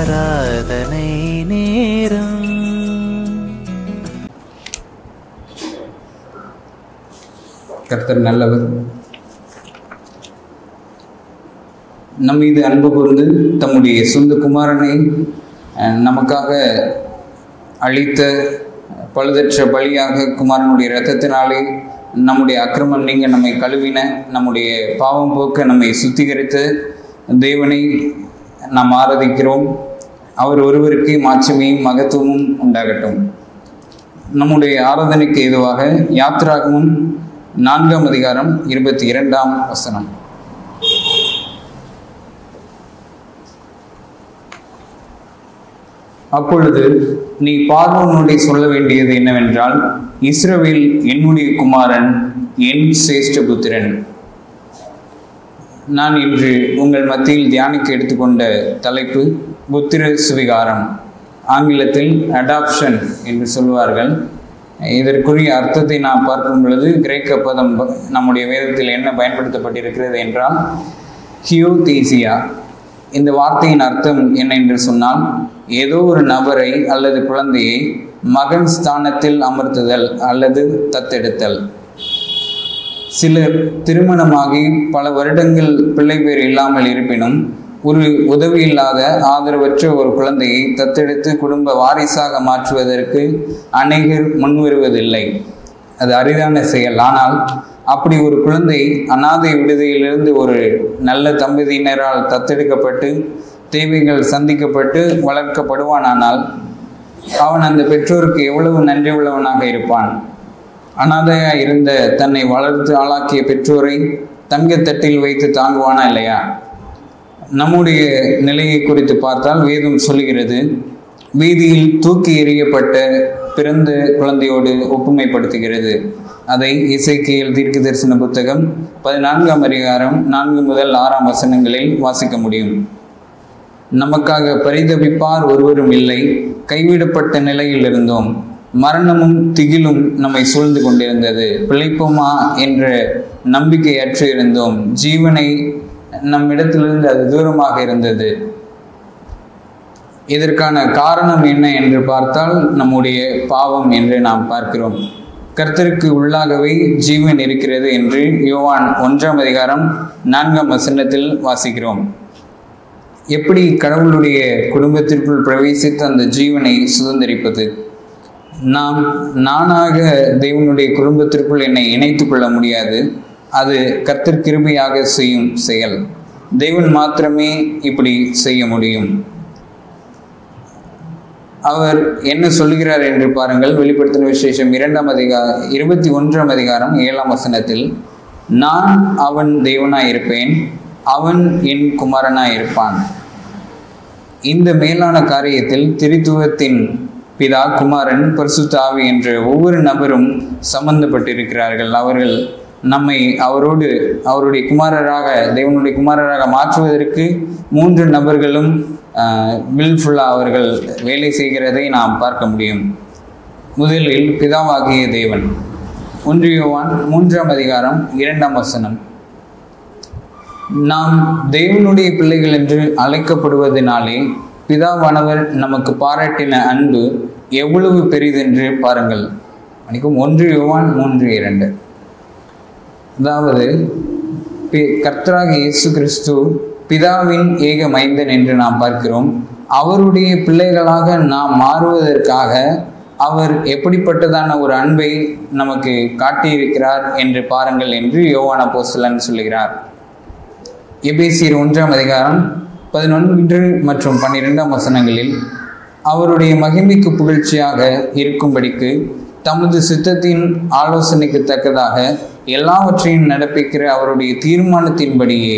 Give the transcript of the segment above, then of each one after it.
ஆராதனை நேரம். கர்த்தர் நல்லவர். நம் மீது அன்பு கூர்ந்து தம்முடைய சொந்த குமாரனை நமக்காக அளித்த பழுதற்ற பலியாக குமாரனுடைய இரத்தத்தினாலே நம்முடைய அக்கிரமம் நீங்க நம்மை கழுவின நம்முடைய பாவம் போக்க நம்மை சுத்திகரித்த தேவனை நாம் ஆராதிக்கிறோம். அவர் ஒருவருக்கு மாட்சிமையும் மகத்துவமும் உண்டாகட்டும். நம்முடைய ஆராதனைக்கு ஏதுவாக யாத்ராகமும் நான்காம் அதிகாரம் இருபத்தி இரண்டாம் வசனம். அப்பொழுது நீ பார்வோனுடைய சொல்ல வேண்டியது என்னவென்றால் இஸ்ரவேல் என்னுடைய குமாரன் என் சிரேஷ்ட புத்திரன். நான் இன்று உங்கள் மத்தியில் தியானிக்க எடுத்துக்கொண்ட தலைப்பு புத்திர சுவிகாரம் ஆங்கிலத்தில் அடாப்ஷன் என்று சொல்வார்கள் இதற்குரிய அர்த்தத்தை நாம் பார்க்கும் பொழுது கிரேக்க பதம் நம்முடைய வேதத்தில் என்ன பயன்படுத்தப்பட்டிருக்கிறது என்றால் ஹியூதீசியா. இந்த வார்த்தையின் அர்த்தம் என்ன என்று சொன்னால் ஏதோ ஒரு நபரை அல்லது குழந்தையை மகன் ஸ்தானத்தில் அமர்த்துதல் அல்லது தத்தெடுத்தல். சிலர் திருமணமாகி பல வருடங்கள் பிள்ளை பேர் இல்லாமல் இருப்பினும் ஒரு உதவி இல்லாத ஆதரவற்ற ஒரு குழந்தையை தத்தெடுத்து குடும்ப வாரிசாக மாற்றுவதற்கு அநேகர் முன்வருவதில்லை. அது அரிதான செயல். ஆனால் அப்படி ஒரு குழந்தை அனாதை விடுதியிலிருந்து ஒரு நல்ல தம்பதியினரால் தத்தெடுக்கப்பட்டு தேவைகள் சந்திக்கப்பட்டு வளர்க்கப்படுவானானால் அவன் அந்த பெற்றோருக்கு எவ்வளவு நன்றி உள்ளவனாக இருப்பான்? அனாதையாக இருந்த தன்னை வளர்த்து ஆளாக்கிய பெற்றோரை தங்கத்தட்டில் வைத்து தாங்குவானா இல்லையா? நம்முடைய நிலையை குறித்து பார்த்தால் வேதம் சொல்லுகிறது வீதியில் தூக்கி எறியப்பட்ட பிறந்த குழந்தையோடு ஒப்புமைப்படுத்துகிறது. அதை இசைக்கியல் தீர்க்க தரிசன புத்தகம் பதினான்காம் அதிகாரம் நான்கு முதல் ஆறாம் வசனங்களில் வாசிக்க முடியும். நமக்காக பரிதபிப்பார் ஒருவரும் இல்லை கைவிடப்பட்ட நிலையில் இருந்தோம். மரணமும் திகிலும் நம்மை சூழ்ந்து கொண்டிருந்தது. பிழைப்போமா? என்ற நம்பிக்கையற்று இருந்தோம். ஜீவனை நம் இடத்திலிருந்து அது தூரமாக இருந்தது. இதற்கான காரணம் என்ன என்று பார்த்தால் நம்முடைய பாவம் என்று நாம் பார்க்கிறோம். கர்த்தருக்கு உள்ளாகவே ஜீவன் இருக்கிறது என்று யோவான் ஒன்றாம் அதிகாரம் நான்காம் வசனத்தில் வாசிக்கிறோம். எப்படி கடவுளுடைய குடும்பத்திற்குள் பிரவேசித்து அந்த ஜீவனை சுதந்திரிப்பது? நாம் நானாக தேவனுடைய குடும்பத்திற்குள் என்னை இணைத்துக் கொள்ள முடியாது. அது கத்திற்கிருமையாக செய்யும் செயல். தெய்வன் மாத்திரமே இப்படி செய்ய முடியும். அவர் என்ன சொல்லுகிறார் என்று பாருங்கள் வெளிப்படுத்தின விசேஷம் இரண்டாம் அதிகார இருபத்தி ஒன்றாம் அதிகாரம் ஏழாம் வசனத்தில் நான் அவன் தேவனாய் இருப்பேன் அவன் என் குமாரனாய் இருப்பான் இந்த மேலான காரியத்தில் திரித்துவத்தின் பிதா குமாரன் பரிசுத்தாவி என்ற ஒவ்வொரு நபரும் சம்பந்தப்பட்டிருக்கிறார்கள். அவர்கள் நம்மை அவரோடு அவருடைய குமாரராக தேவனுடைய குமாரராக மாற்றுவதற்கு மூன்று நபர்களும் வில்ஃபுல்லாக அவர்கள் வேலை செய்கிறதை நாம் பார்க்க முடியும். முதலில் பிதாவாகிய தேவன். ஒன்றியவான் மூன்றாம் அதிகாரம் இரண்டாம் வசனம். நாம் தேவனுடைய பிள்ளைகள் என்று அழைக்கப்படுவதனாலே பிதாவானவர் நமக்கு பாராட்டின அன்பு எவ்வளவு பெரிதென்று பாருங்கள். மணிக்கும் ஒன்று யுவான் மூன்று இரண்டு. அதாவது கர்த்தராக இயேசு கிறிஸ்து பிதாவின் ஏக மைந்தன் என்று நாம் பார்க்கிறோம். அவருடைய பிள்ளைகளாக நாம் மாறுவதற்காக அவர் எப்படிப்பட்டதான ஒரு அன்பை நமக்கு காட்டியிருக்கிறார் என்று பாருங்கள் என்று யோவான போஸ்டலன் சொல்லுகிறார். எபேசியர் ஒன்றாம் அதிகாரம் பதினொன்று மற்றும் பன்னிரெண்டாம் வசனங்களில் அவருடைய மகிமைக்கு புகழ்ச்சியாக இருக்கும்படிக்கு தமது சித்தத்தின் ஆலோசனைக்கு தக்கதாக எல்லாவற்றையும் நடப்பிக்கிற அவருடைய தீர்மானத்தின்படியே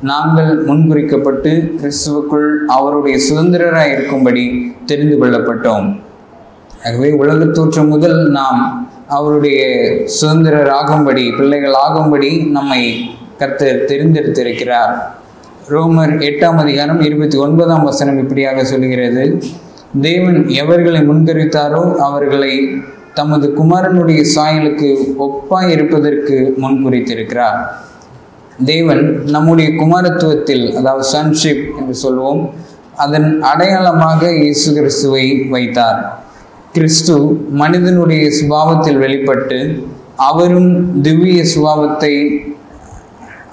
நாங்கள் முன்குறிக்கப்பட்டு கிறிஸ்துவுக்குள் அவருடைய சுதந்திரராக இருக்கும்படி தெரிந்து கொள்ளப்பட்டோம். ஆகவே உலக தோற்றம் முதல் நாம் அவருடைய சுதந்திரர் ஆகும்படி பிள்ளைகள் ஆகும்படி நம்மை கர்த்தர் தெரிந்தெடுத்திருக்கிறார். ரோமர் எட்டாம் அதிகாரம் இருபத்தி ஒன்பதாம் வசனம் இப்படியாக சொல்கிறது தேவன் எவர்களை முன்கரித்தாரோ அவர்களை தமது குமாரனுடைய சாயலுக்கு ஒப்பாய் இருப்பதற்கு முன்குறித்திருக்கிறார் தேவன் நம்முடைய குமாரத்துவத்தில் அதாவது சன்ஷிப் என்று சொல்வோம் அதன் அடையாளமாக இயேசு கிறிஸ்துவை வைத்தார். கிறிஸ்து மனிதனுடைய சுபாவத்தில் வெளிப்பட்டு அவரும் திவ்ய சுபாவத்தை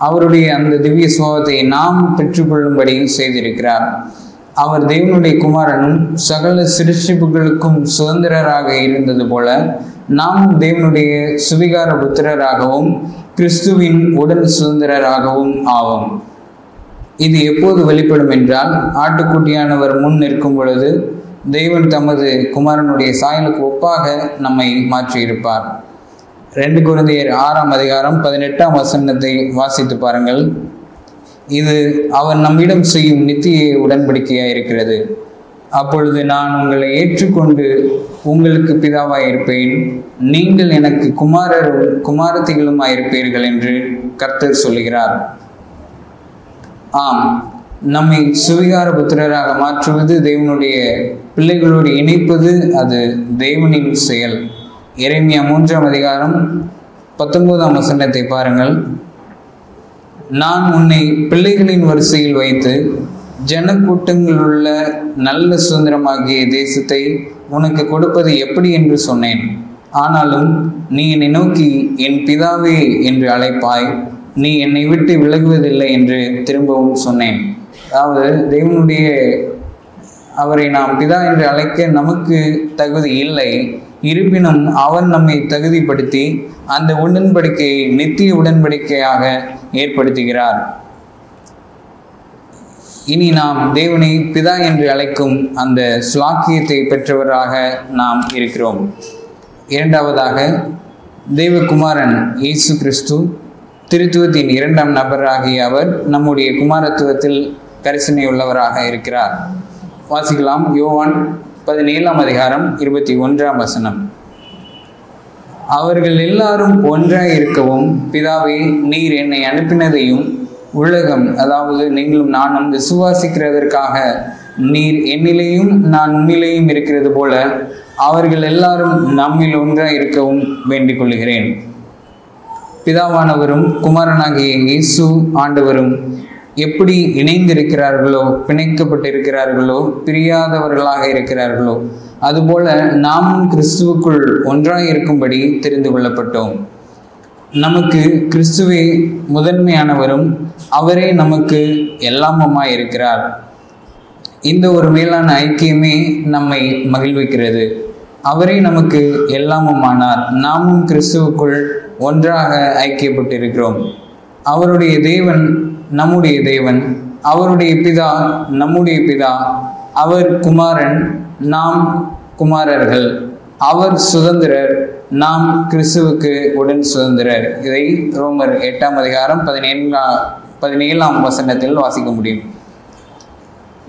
அவருடைய அந்த திவ்ய சுபாவத்தை நாம் பெற்றுக்கொள்ளும்படியும் செய்திருக்கிறார். அவர் தேவனுடைய குமாரனும் சகல சிருஷ்டிப்புகளுக்கும் சுதந்திரராக இருந்தது போல நாமும் தேவனுடைய சுவிகார புத்திரராகவும் கிறிஸ்துவின் உடன் சுதந்திரராகவும் ஆவோம். இது எப்போது வெளிப்படும் என்றால் ஆட்டுக்குட்டியானவர் முன் நிற்கும் பொழுது தெய்வன் தமது குமாரனுடைய சாயலுக்கு ஒப்பாக நம்மை மாற்றியிருப்பார். ரெண்டு குழந்தையர் ஆறாம் அதிகாரம் பதினெட்டாம் வசனத்தை வாசித்து பாருங்கள். இது அவர் நம்மிடம் செய்யும் நித்திய உடன்படிக்கையாக இருக்கிறது. அப்பொழுது நான் உங்களை ஏற்றுக்கொண்டு உங்களுக்கு பிதாவாய் இருப்பேன் நீங்கள் எனக்கு குமாரரும் குமாரத்திகளுமாய் இருப்பீர்கள் என்று கர்த்தர் சொல்கிறார் ஆம் நம்மை சுவிகார புத்திரராக மாற்றுவது தேவனுடைய பிள்ளைகளோடு இணைப்பது அது தேவனின் செயல். இறைமையா மூன்றாம் அதிகாரம் பத்தொன்பதாம் வசனத்தை பாருங்கள். நான் உன்னை பிள்ளைகளின் வரிசையில் வைத்து ஜனக்கூட்டங்களில் உள்ள நல்ல சுதந்திரமாகிய தேசத்தை உனக்கு கொடுப்பது எப்படி என்று சொன்னேன். ஆனாலும் நீ என்னை நோக்கி என் பிதாவே என்று அழைப்பாய். நீ என்னை விட்டு விலகுவதில்லை என்று திரும்பவும் சொன்னேன். அதாவது தேவனுடைய அவரை நாம் பிதா என்று அழைக்க நமக்கு தகுதி இல்லை. இருப்பினும் அவர் நம்மை தகுதிப்படுத்தி அந்த உடன்படிக்கையை நித்திய உடன்படிக்கையாக ஏற்படுத்துகிறார். இனி நாம் தேவனை பிதா என்று அழைக்கும் அந்த சுலாக்கியத்தை பெற்றவராக நாம் இருக்கிறோம். இரண்டாவதாக தேவகுமாரன் இயேசு கிறிஸ்து திருத்துவத்தின் இரண்டாம் நபராகிய அவர் நம்முடைய குமாரத்துவத்தில் கரிசனை உள்ளவராக இருக்கிறார். வாசிக்கலாம் யோவான் பதினேழாம் அதிகாரம் இருபத்தி ஒன்றாம் வசனம். அவர்கள் எல்லாரும் ஒன்றாக இருக்கவும் பிதாவே நீர் என்னை அனுப்பினதையும் உலகம் அதாவது நீங்களும் நானும் விசுவாசிக்கிறதற்காக நீர் என்னிலேயும் நான் உன்னிலேயும் இருக்கிறது போல அவர்கள் எல்லாரும் நம்மில் ஒன்றாக இருக்கவும் வேண்டிக் கொள்கிறேன் பிதாவானவரும் குமாரனாகிய இயேசு ஆண்டவரும் எப்படி இணைந்திருக்கிறார்களோ பிணைக்கப்பட்டிருக்கிறார்களோ பிரியாதவர்களாக இருக்கிறார்களோ அதுபோல நாமும் கிறிஸ்துவுக்குள் ஒன்றாக இருக்கும்படி தெரிந்து கொள்ளப்பட்டோம். நமக்கு கிறிஸ்துவே முதன்மையானவரும் அவரே நமக்கு எல்லாமமாய் இருக்கிறார் இந்த ஒரு மேலான ஐக்கியமே நம்மை மகிழ்விக்கிறது. அவரே நமக்கு எல்லாமுமானார். நாமும் கிறிஸ்துவுக்குள் ஒன்றாக ஐக்கியப்பட்டிருக்கிறோம். அவருடைய தேவன் நம்முடைய தேவன் அவருடைய பிதா நம்முடைய பிதா அவர் குமாரன் நாம் குமாரர்கள். அவர் சுதந்திரர் நாம் கிறிஸ்துவுக்கு உடன் சுதந்திரர். இதை ரோமர் எட்டாம் அதிகாரம் பதினேழாம் பதினேழாம் வசனத்தில் வாசிக்க முடியும்.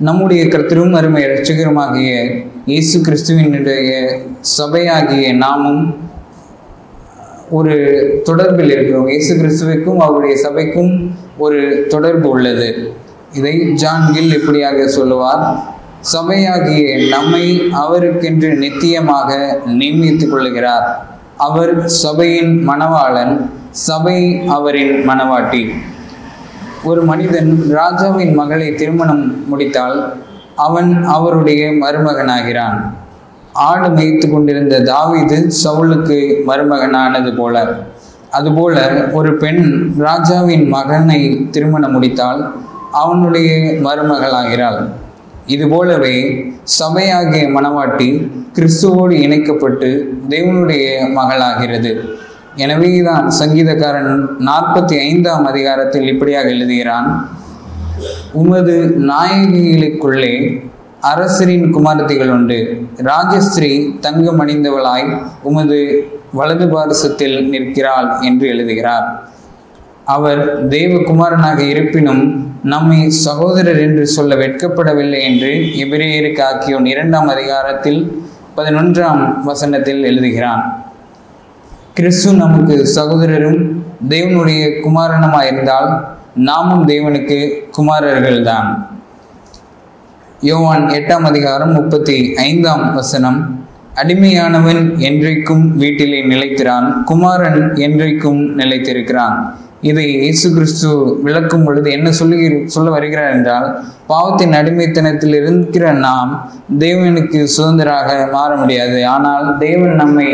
நம்முடைய கர்த்தரும் அருமை இரட்சகருமாகிய இயேசு கிறிஸ்துவினுடைய சபையாகிய நாமும் ஒரு தொடர்பில் இருக்கிறோம் இயேசு கிறிஸ்துவுக்கும் அவருடைய சபைக்கும் ஒரு தொடர்பு உள்ளது. இதை ஜான் கில் இப்படியாக சொல்லுவார்? சபையாகிய நம்மை அவருக்கென்று நித்தியமாக நியமித்துக் கொள்கிறார் அவர் சபையின் மணவாளன் சபை அவரின் மணவாட்டி. ஒரு மனிதன் ராஜாவின் மகளை திருமணம் முடித்தால் அவன் அவருடைய மருமகனாகிறான். ஆடு மேய்த்து கொண்டிருந்த தாவீது சவுலுக்கு மருமகனானது போல. அதுபோல ஒரு பெண் ராஜாவின் மகனை திருமணம் முடித்தால் அவனுடைய மருமகளாகிறாள். இதுபோலவே சபையாகிய மணவாட்டி கிறிஸ்துவோடு இணைக்கப்பட்டு தேவனுடைய மகளாகிறது. எனவேதான் சங்கீதக்காரன் நாற்பத்தி ஐந்தாம் அதிகாரத்தில் இப்படியாக எழுதுகிறான் உமது நாயகிகளுக்குள்ளே அரசரின் குமாரத்திகள் உண்டு. ராஜஸ்ரீ தங்கம் அணிந்தவளாய் உமது வலது பாரசத்தில் நிற்கிறாள் என்று எழுதுகிறார். அவர் தேவகுமாரனாக இருப்பினும் நம்மை சகோதரர் என்று சொல்ல வெட்கப்படவில்லை என்று எபிரேயருக்கு ஆக்கியோன் இரண்டாம் அதிகாரத்தில் பதினொன்றாம் வசனத்தில் எழுதுகிறான். கிறிஸ்து நமக்கு சகோதரரும் தேவனுடைய குமாரனுமாயிருந்தால் நாமும் தேவனுக்கு குமாரர்கள்தான். யோவான் எட்டாம் அதிகாரம் முப்பத்தி ஐந்தாம் வசனம். அடிமையானவன் என்றைக்கும் வீட்டிலே நிலைத்திறான் குமாரன் என்றைக்கும் நிலைத்திருக்கிறான். இதை இயேசு கிறிஸ்து விளக்கும் பொழுது என்ன சொல்லி சொல்ல வருகிறார் என்றால் பாவத்தின் அடிமைத்தனத்தில் இருக்கிற நாம் தேவனுக்கு சுதந்திராக மாற முடியாது. ஆனால் தேவன் நம்மை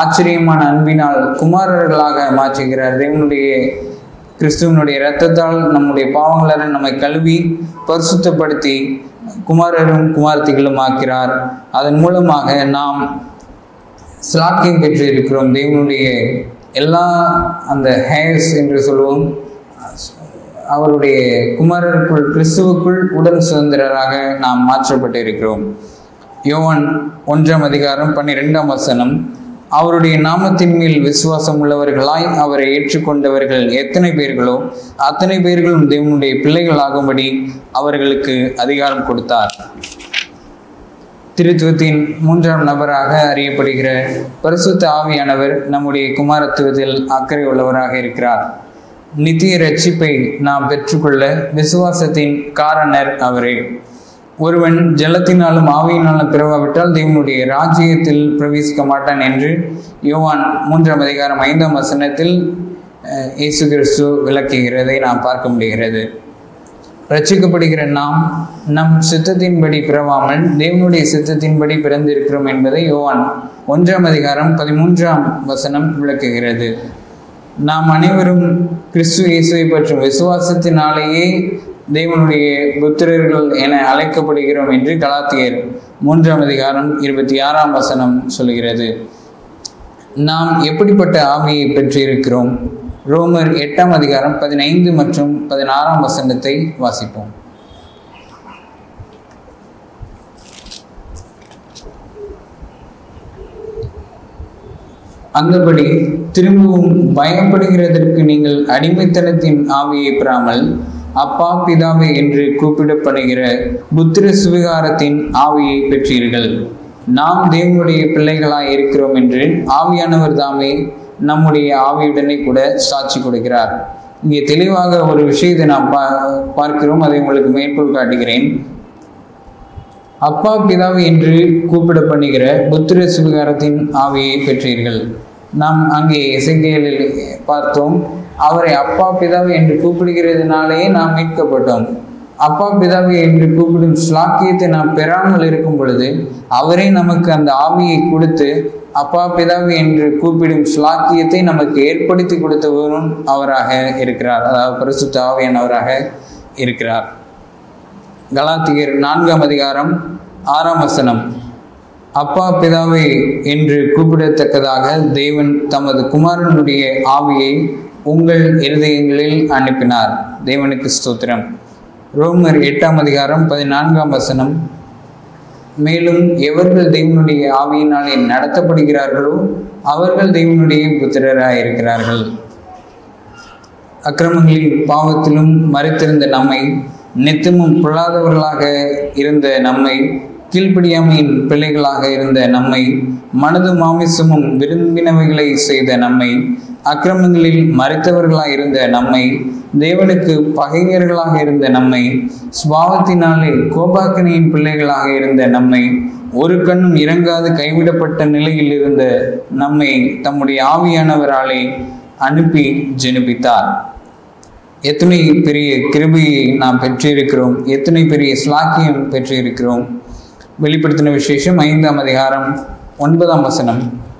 ஆச்சரியமான அன்பினால் குமாரர்களாக மாற்றுகிறார். தேவனுடைய கிறிஸ்துவனுடைய இரத்தத்தால் நம்முடைய பாவங்களால் நம்மை கழுவி பரிசுத்தப்படுத்தி குமாரரும் குமார்த்திகளும் ஆக்கிறார். அதன் மூலமாக நாம் ஸ்லாக்கியம் பெற்று இருக்கிறோம். தேவனுடைய எல்லா அந்த ஹேர்ஸ் என்று சொல்லுவோம். அவருடைய குமாரருக்குள் கிறிஸ்துவுக்குள் உடல் சுதந்திரராக நாம் மாற்றப்பட்டு இருக்கிறோம். யோவன் ஒன்றாம் அதிகாரம் பன்னிரெண்டாம் வசனம். அவருடைய நாமத்தின் மேல் விசுவாசம் உள்ளவர்களாய் அவரை ஏற்றுக்கொண்டவர்கள் எத்தனை பேர்களோ அத்தனை பேர்களும் தேவனுடைய பிள்ளைகளாகும்படி அவர்களுக்கு அதிகாரம் கொடுத்தார். திருத்துவத்தின் மூன்றாம் நபராக அறியப்படுகிற பரிசுத்த ஆவியானவர் நம்முடைய குமாரத்துவத்தில் அக்கறை உள்ளவராக இருக்கிறார். நித்திய ரட்சிப்பை நாம் பெற்றுக்கொள்ள விசுவாசத்தின் காரணர் அவரே. ஒருவன் ஜலத்தினாலும் ஆவியினாலும் பிறவாவிட்டால் தேவனுடைய ராஜ்யத்தில் பிரவேசிக்க மாட்டான் என்று யோவான் மூன்றாம் அதிகாரம் ஐந்தாம் வசனத்தில் இயேசு கிறிஸ்து விளக்குகிறதை நாம் பார்க்க முடிகிறது. ரட்சிக்கப்படுகிற நாம் நம் சித்தத்தின்படி பிறவாமல் தேவனுடைய சித்தத்தின்படி பிறந்திருக்கிறோம் என்பதை யோவான் ஒன்றாம் அதிகாரம் பதிமூன்றாம் வசனம் விளக்குகிறது. நாம் அனைவரும் கிறிஸ்து இயேசுவை பற்றும் விசுவாசத்தினாலேயே தேவனுடைய புத்திரர்கள் என அழைக்கப்படுகிறோம் என்று கலாத்தியர் மூன்றாம் அதிகாரம் இருபத்தி ஆறாம் வசனம் சொல்கிறது. நாம் எப்படிப்பட்ட ஆவியை பெற்றிருக்கிறோம்? ரோமர் எட்டாம் அதிகாரம் பதினைந்து மற்றும் பதினாறாம் வசனத்தை வாசிப்போம். அந்தபடி திரும்பவும் பயப்படுகிறதற்கு நீங்கள் அடிமைத்தனத்தின் ஆவியை பெறாமல் அப்பா பிதாவே என்று கூப்பிடப்படுகிற புத்திர சுவிகாரத்தின் ஆவியை பெற்றீர்கள். நாம் தேவனுடைய பிள்ளைகளாய் இருக்கிறோம் என்று ஆவியானவர் தாமே நம்முடைய ஆவியுடனே கூட சாட்சி கொடுக்கிறார். இங்கே தெளிவாக ஒரு விஷயத்தை நாம் பா பார்க்கிறோம். அதை உங்களுக்கு மேற்கோள் காட்டுகிறேன். அப்பா பிதாவு என்று கூப்பிடப்படுகிற புத்திர சுவிகாரத்தின் ஆவியை பெற்றீர்கள். நாம் அங்கே இசைகளில் பார்த்தோம். அவரை அப்பா பிதாவை என்று கூப்பிடுகிறதுனாலேயே நாம் மீட்கப்பட்டோம். அப்பா பிதாவை என்று கூப்பிடும் ஸ்லாக்கியத்தை நாம் பெறாமல் இருக்கும் பொழுது அவரே நமக்கு அந்த ஆவியை கொடுத்து அப்பா பிதாவை என்று கூப்பிடும் ஸ்லாக்கியத்தை நமக்கு ஏற்படுத்தி கொடுத்தவரும் அவராக இருக்கிறார். அதாவது பரிசுத்த ஆவியானவராக இருக்கிறார். கலாத்திகர் நான்காம் அதிகாரம் ஆறாம் வசனம். அப்பா பிதாவை என்று கூப்பிடத்தக்கதாக தேவன் தமது குமாரனுடைய ஆவியை உங்கள் இருதயங்களில் அனுப்பினார். தேவனுக்கு ஸ்தோத்திரம். ரோமர் எட்டாம் அதிகாரம் பதினான்காம் வசனம். மேலும் எவர்கள் தேவனுடைய ஆவியினாலே நடத்தப்படுகிறார்களோ அவர்கள் தேவனுடைய புத்திரராக இருக்கிறார்கள் அக்கிரமங்களின் பாவத்திலும் மறைத்திருந்த நம்மை நித்தமும் பொல்லாதவர்களாக இருந்த நம்மை கீழ்ப்படியாமையின் பிள்ளைகளாக இருந்த நம்மை மனது மாமிசமும் விரும்பினவைகளை செய்த நம்மை அக்கிரமங்களில் மறைத்தவர்களாக இருந்த நம்மை தேவனுக்கு பகைஞர்களாக இருந்த நம்மை சுபாவத்தினாலே கோபாக்கனியின் பிள்ளைகளாக இருந்த நம்மை ஒரு கண்ணும் இறங்காது கைவிடப்பட்ட நிலையில் இருந்த நம்மை தம்முடைய ஆவியானவராலே அனுப்பி ஜெனிப்பித்தார். எத்தனை பெரிய கிருபையை நாம் பெற்றிருக்கிறோம் எத்தனை பெரிய ஸ்லாக்கியம் பெற்றிருக்கிறோம். வெளிப்படுத்தின விசேஷம் ஐந்தாம் அதிகாரம் ஒன்பதாம் வசனம்.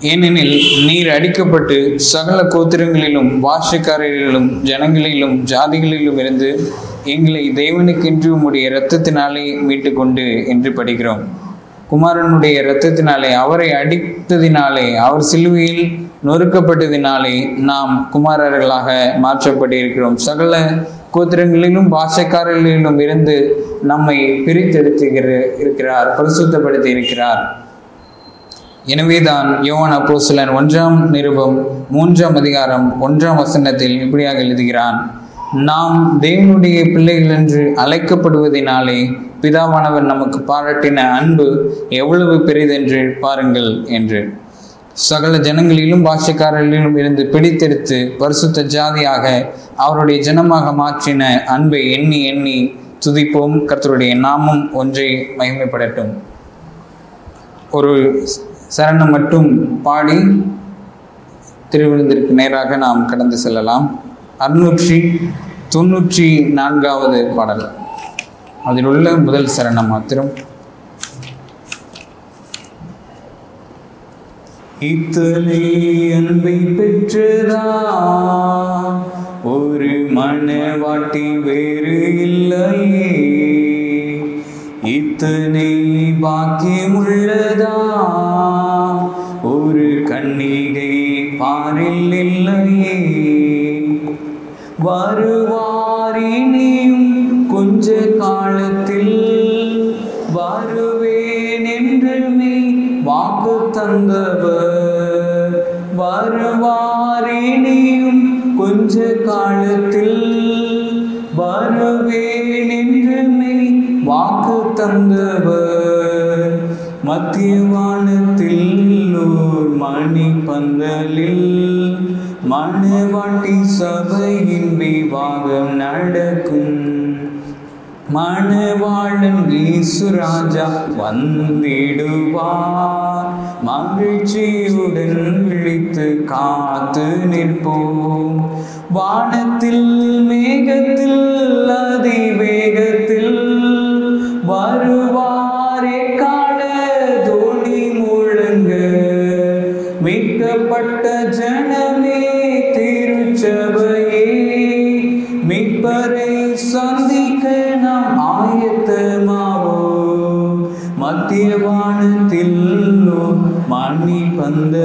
ஏனெனில் நீர் அடிக்கப்பட்டு சகல கோத்திரங்களிலும் பாஷக்காரரிலும் ஜனங்களிலும் ஜாதிகளிலும் இருந்து எங்களை தேவனுக்கென்று உம்முடைய இரத்தத்தினாலே மீட்டுக்கொண்டு என்று படிக்கிறோம். குமாரனுடைய இரத்தத்தினாலே அவரை அடித்ததினாலே அவர் சிலுவையில் நொறுக்கப்பட்டதினாலே நாம் குமாரர்களாக மாற்றப்பட்டிருக்கிறோம். சகல கோத்திரங்களிலும் பாஷக்காரர்களிலும் இருந்து நம்மை பிரித்தெடுத்துகிற இருக்கிறார் பரிசுத்தப்படுத்தி இருக்கிறார் எனவேதான் யோவான் சிலர் ஒன்றாம் நிருபம் மூன்றாம் அதிகாரம் ஒன்றாம் வசனத்தில் இப்படியாக எழுதுகிறான். நாம் தேவனுடைய பிள்ளைகள் என்று அழைக்கப்படுவதினாலே பிதாவானவர் நமக்கு பாராட்டின அன்பு எவ்வளவு பெரிதென்று பாருங்கள் என்று. சகல ஜனங்களிலும் பாஷக்காரர்களிலும் இருந்து பிடித்தெடுத்து பரிசுத்த ஜாதியாக அவருடைய ஜனமாக மாற்றின அன்பை எண்ணி எண்ணி துதிப்போம். கர்த்தருடைய நாமம் ஒன்றை மகிமைப்படட்டும். ஒரு சரணம் மட்டும் பாடி திருவிழுந்திற்கு நேராக நாம் கடந்து செல்லலாம். அறுநூற்றி தொன்னூற்றி நான்காவது பாடல். அதில் உள்ள முதல் சரணம் மாத்திரம். இத்தனை அன்பை பெற்றதா ஒரு மனவாட்டி வேறு இல்லையே. இத்தனை பாக்கியமுள்ளதா உள்ளதா பாரில் வருவாரினியும் கொஞ்ச காலத்தில் வருவேன் என்று நீ வாக்கு தந்தவர். வருவாரினியும் கொஞ்ச காலத்தில் வருவேன் என்று நீ வாக்கு தந்தவர். மத்திய வானத்தில் ஓர் மணி பந்தலில் மணவாட்டி சபையின் விவாகம் நடக்கும். மணவாளன் ஈசுராஜா வந்திடுவார். மகிழ்ச்சியுடன் விழித்து காத்து நிற்போம். வானத்தில் மேகத்தில் அதிவேகத்தில் வருவாரே கால தோணி முழங்க. மீட்கப்பட்ட ஜன மணி பந்தலில் மணவாட்டி